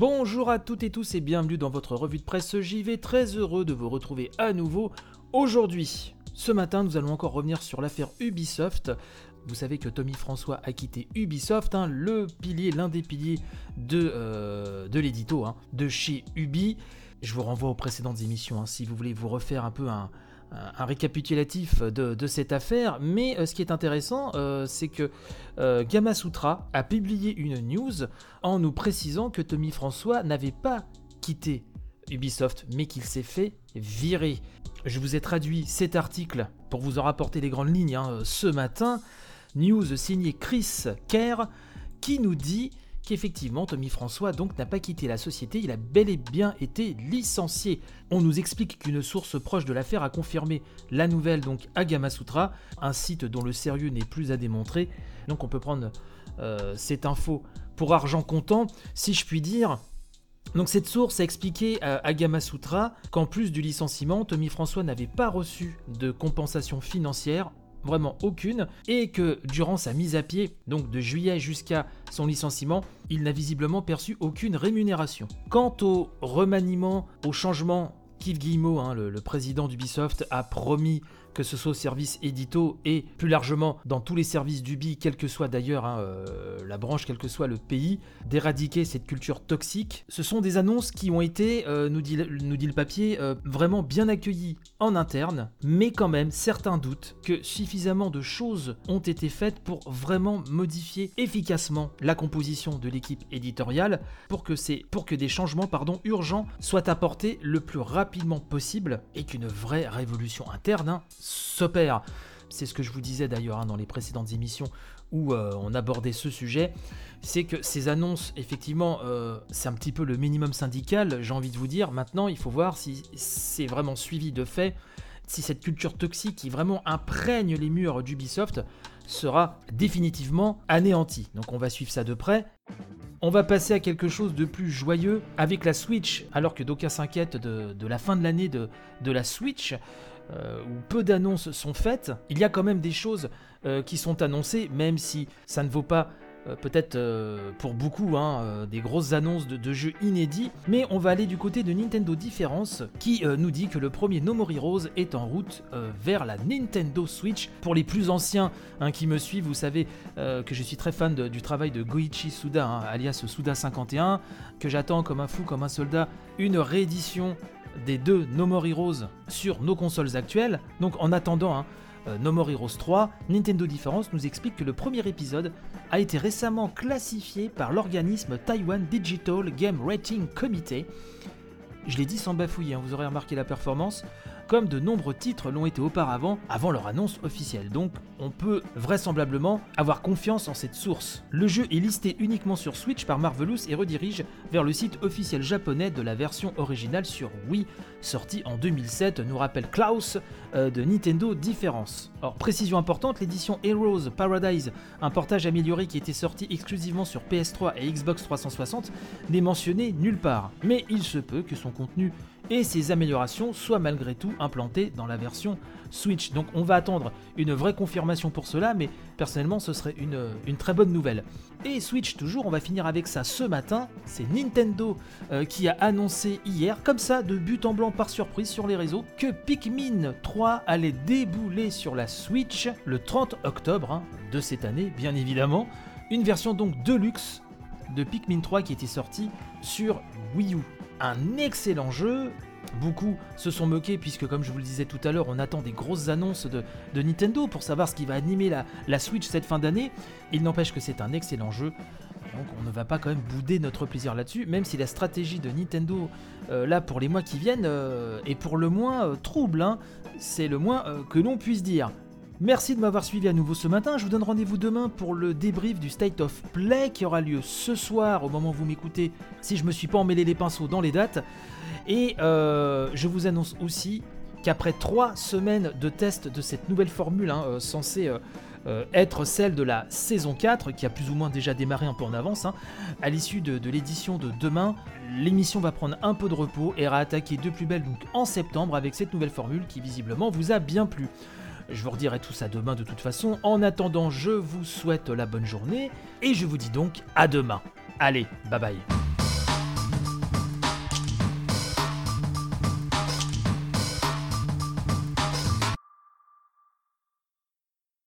Bonjour à toutes et tous et bienvenue dans votre revue de presse JV, très heureux de vous retrouver à nouveau aujourd'hui. Ce matin, nous allons encore revenir sur l'affaire Ubisoft. Vous savez que Tommy François a quitté Ubisoft, hein, le pilier, l'un des piliers de, euh, l'édito, hein, de chez Ubi. Je vous renvoie aux précédentes émissions hein, si vous voulez vous refaire un peu un, un récapitulatif de, cette affaire, mais euh, ce qui est intéressant, euh, c'est que euh, Gamasutra a publié une news en nous précisant que Tommy François n'avait pas quitté Ubisoft, mais qu'il s'est fait virer. Je vous ai traduit cet article pour vous en rapporter les grandes lignes hein, ce matin. News signée Chris Kerr qui nous dit qu'effectivement Tommy François donc n'a pas quitté la société, il a bel et bien été licencié. On nous explique qu'une source proche de l'affaire a confirmé la nouvelle donc à Gamasutra, un site dont le sérieux n'est plus à démontrer. Donc on peut prendre euh, cette info pour argent comptant, si je puis dire. Donc cette source a expliqué à Gamasutra qu'en plus du licenciement, Tommy François n'avait pas reçu de compensation financière vraiment aucune, et que durant sa mise à pied, donc de juillet jusqu'à son licenciement, il n'a visiblement perçu aucune rémunération. Quant au remaniement, au changement, Keith Guillemot, hein, le, président d'Ubisoft, a promis que ce soit au service édito et plus largement dans tous les services d'Ubi, quelle que soit d'ailleurs hein, euh, la branche, quel que soit le pays, d'éradiquer cette culture toxique. Ce sont des annonces qui ont été, euh, nous, dit, le papier, euh, vraiment bien accueillies en interne, mais quand même certains doutent que suffisamment de choses ont été faites pour vraiment modifier efficacement la composition de l'équipe éditoriale pour que, des changements urgents soient apportés le plus rapidement possible et qu'une vraie révolution interne hein, s'opère. C'est ce que je vous disais d'ailleurs hein, dans les précédentes émissions où euh, on abordait ce sujet. C'est que ces annonces, effectivement, euh, c'est un petit peu le minimum syndical, j'ai envie de vous dire. Maintenant, il faut voir si c'est vraiment suivi de fait, si cette culture toxique qui vraiment imprègne les murs d'Ubisoft sera définitivement anéantie. Donc on va suivre ça de près. On va passer à quelque chose de plus joyeux avec la Switch, alors que d'aucuns s'inquiètent de, la fin de l'année de, la Switch. Euh, où peu d'annonces sont faites, il y a quand même des choses euh, qui sont annoncées, même si ça ne vaut pas euh, peut-être pour beaucoup hein, des grosses annonces de, jeux inédits, mais on va aller du côté de Nintendo Différence qui nous dit que le premier No More est en route vers la Nintendo Switch. Pour les plus anciens hein, qui me suivent, vous savez que je suis très fan du travail de Goichi Suda, hein, alias Suda51, que j'attends comme un fou, comme un soldat, une réédition des deux No More sur nos consoles actuelles. Donc en attendant euh, No More Heroes 3, Nintendo Difference nous explique que le premier épisode a été récemment classifié par l'organisme Taiwan Digital Game Rating Committee. Je l'ai dit sans bafouiller, hein, vous aurez remarqué la performance comme de nombreux titres l'ont été auparavant avant leur annonce officielle. Donc on peut vraisemblablement avoir confiance en cette source. Le jeu est listé uniquement sur Switch par Marvelous et redirige vers le site officiel japonais de la version originale sur Wii, sorti en 2007, nous rappelle Klaus euh, de Nintendo Difference. Or, précision importante, l'édition Heroes Paradise, un portage amélioré qui était sorti exclusivement sur PS3 et Xbox 360, n'est mentionné nulle part. Mais il se peut que son contenu et ces améliorations soient malgré tout implantées dans la version Switch. Donc on va attendre une vraie confirmation pour cela, mais personnellement ce serait une, très bonne nouvelle. Et Switch toujours, on va finir avec ça ce matin. C'est Nintendo euh, qui a annoncé hier, comme ça, de but en blanc par surprise sur les réseaux, que Pikmin 3 allait débouler sur la Switch le 30 octobre hein, de cette année, bien évidemment. Une version donc deluxe de Pikmin 3 qui était sortie sur Wii U un excellent jeu. Beaucoup se sont moqués puisque comme je vous le disais tout à l'heure, on attend des grosses annonces de, Nintendo pour savoir ce qui va animer la, Switch cette fin d'année. Il n'empêche que c'est un excellent jeu. Donc on ne va pas quand même bouder notre plaisir là-dessus, même si la stratégie de Nintendo euh, là pour les mois qui viennent euh, est pour le moins euh, trouble. Hein. C'est le moins que l'on puisse dire. Merci de m'avoir suivi à nouveau ce matin. Je vous donne rendez-vous demain pour le débrief du State of Play qui aura lieu ce soir au moment où vous m'écoutez, si je me suis pas emmêlé les pinceaux dans les dates. Et euh, je vous annonce aussi qu'après trois semaines de test de cette nouvelle formule hein, euh, censée euh, être celle de la saison 4, qui a plus ou moins déjà démarré un peu en avance, hein, à l'issue de, l'édition de demain, l'émission va prendre un peu de repos et réattaquer de plus belle donc en septembre avec cette nouvelle formule qui visiblement vous a bien plu. Je vous redirai tout ça demain de toute façon. En attendant, je vous souhaite la bonne journée et je vous dis donc à demain. Allez, bye bye.